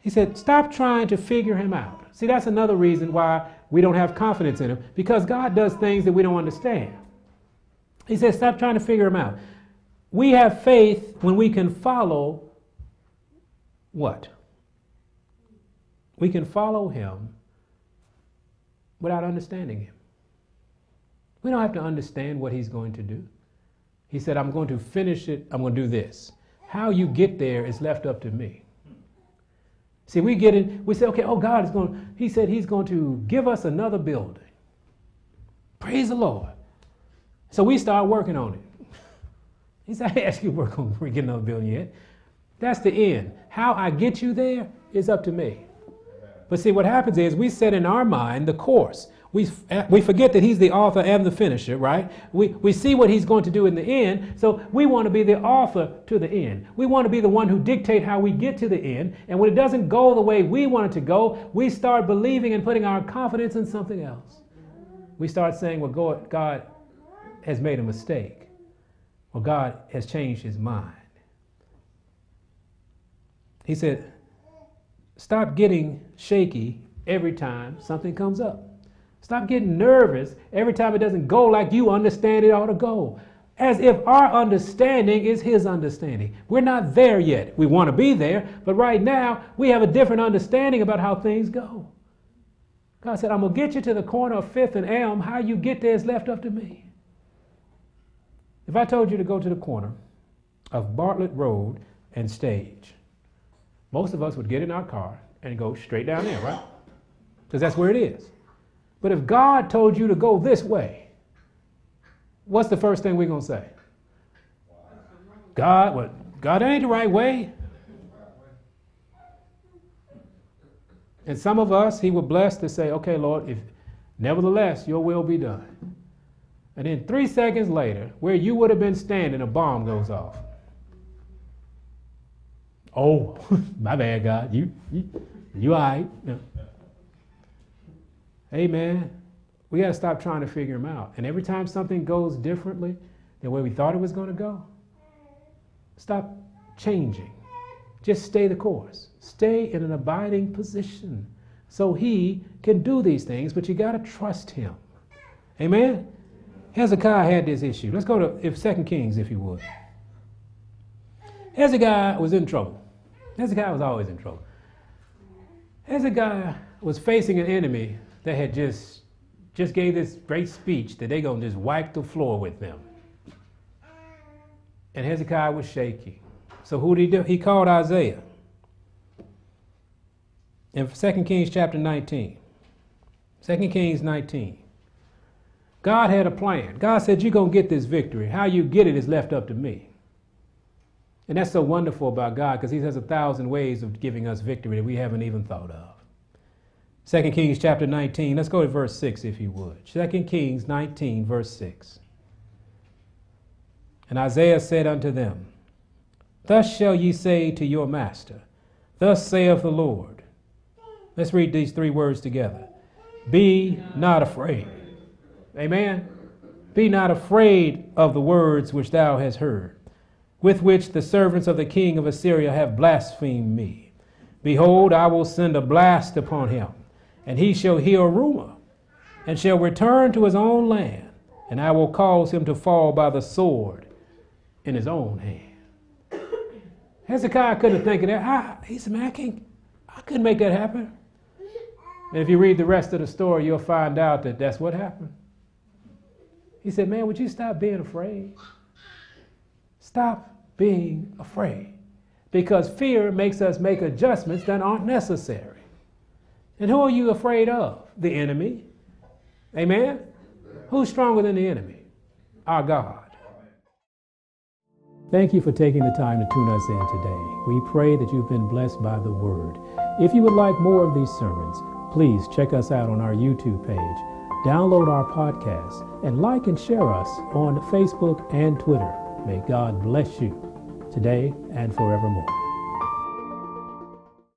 He said, stop trying to figure him out. See, that's another reason why we don't have confidence in him, because God does things that we don't understand. He said, stop trying to figure him out. We have faith when we can follow what? We can follow him without understanding him. We don't have to understand what he's going to do. He said, I'm going to finish it, I'm going to do this. How you get there is left up to me. See, we get in, we say, okay, oh, God is going, he said he's going to give us another building. Praise the Lord. So we start working on it. He said, I ask you to work on getting another building yet. That's the end. How I get you there is up to me. But see, what happens is we set in our mind the course. We, we forget that he's the author and the finisher, right? We, we see what he's going to do in the end, so we want to be the author to the end. We want to be the one who dictate how we get to the end, and when it doesn't go the way we want it to go, we start believing and putting our confidence in something else. We start saying, well, God, God has made a mistake, or God has changed his mind. He said, stop getting shaky every time something comes up. Stop getting nervous every time it doesn't go like you understand it ought to go. As if our understanding is His understanding. We're not there yet. We want to be there, but right now we have a different understanding about how things go. God said, I'm going to get you to the corner of 5th and Elm. How you get there is left up to me. If I told you to go to the corner of Bartlett Road and Stage, most of us would get in our car and go straight down there, right? Because that's where it is. But if God told you to go this way, what's the first thing we're going to say? God, what? God ain't the right way. And some of us, He will bless to say, okay, Lord, if nevertheless your will be done. And then three seconds later, where you would have been standing, a bomb goes off. Oh, my bad, God. You, you, you all right. Hey, man, we got to stop trying to figure them out. And every time something goes differently than where we thought it was going to go, stop changing. Just stay the course. Stay in an abiding position so he can do these things, but you got to trust him. Amen? Hezekiah had this issue. Let's go to if Second Kings, if you would. Hezekiah was in trouble. Hezekiah was always in trouble. Hezekiah was facing an enemy that had just just gave this great speech that they gonna just wipe the floor with them. And Hezekiah was shaky. So who did he do? He called Isaiah. In 2 Kings chapter 19. 2 Kings 19. God had a plan. God said, You're going to get this victory. How you get it is left up to me. And that's so wonderful about God because He has a thousand ways of giving us victory that we haven't even thought of. 2 Kings chapter 19. Let's go to verse 6 if you would. 2 Kings 19, verse 6. And Isaiah said unto them, Thus shall ye say to your master, Thus saith the Lord. Let's read these three words together. Be not afraid. Amen. Be not afraid of the words which thou hast heard, with which the servants of the king of Assyria have blasphemed me. Behold, I will send a blast upon him and he shall hear a rumor, and shall return to his own land, and I will cause him to fall by the sword in his own hand. Hezekiah couldn't think of that. I, he said, man, I, can't, I couldn't make that happen. And if you read the rest of the story, you'll find out that that's what happened. He said, man, would you stop being afraid? Stop being afraid. Because fear makes us make adjustments that aren't necessary. And who are you afraid of? The enemy. Amen? Who's stronger than the enemy? Our God. Thank you for taking the time to tune us in today. We pray that you've been blessed by the word. If you would like more of these sermons, please check us out on our YouTube page, download our podcast, and like and share us on Facebook and Twitter. May God bless you today and forevermore.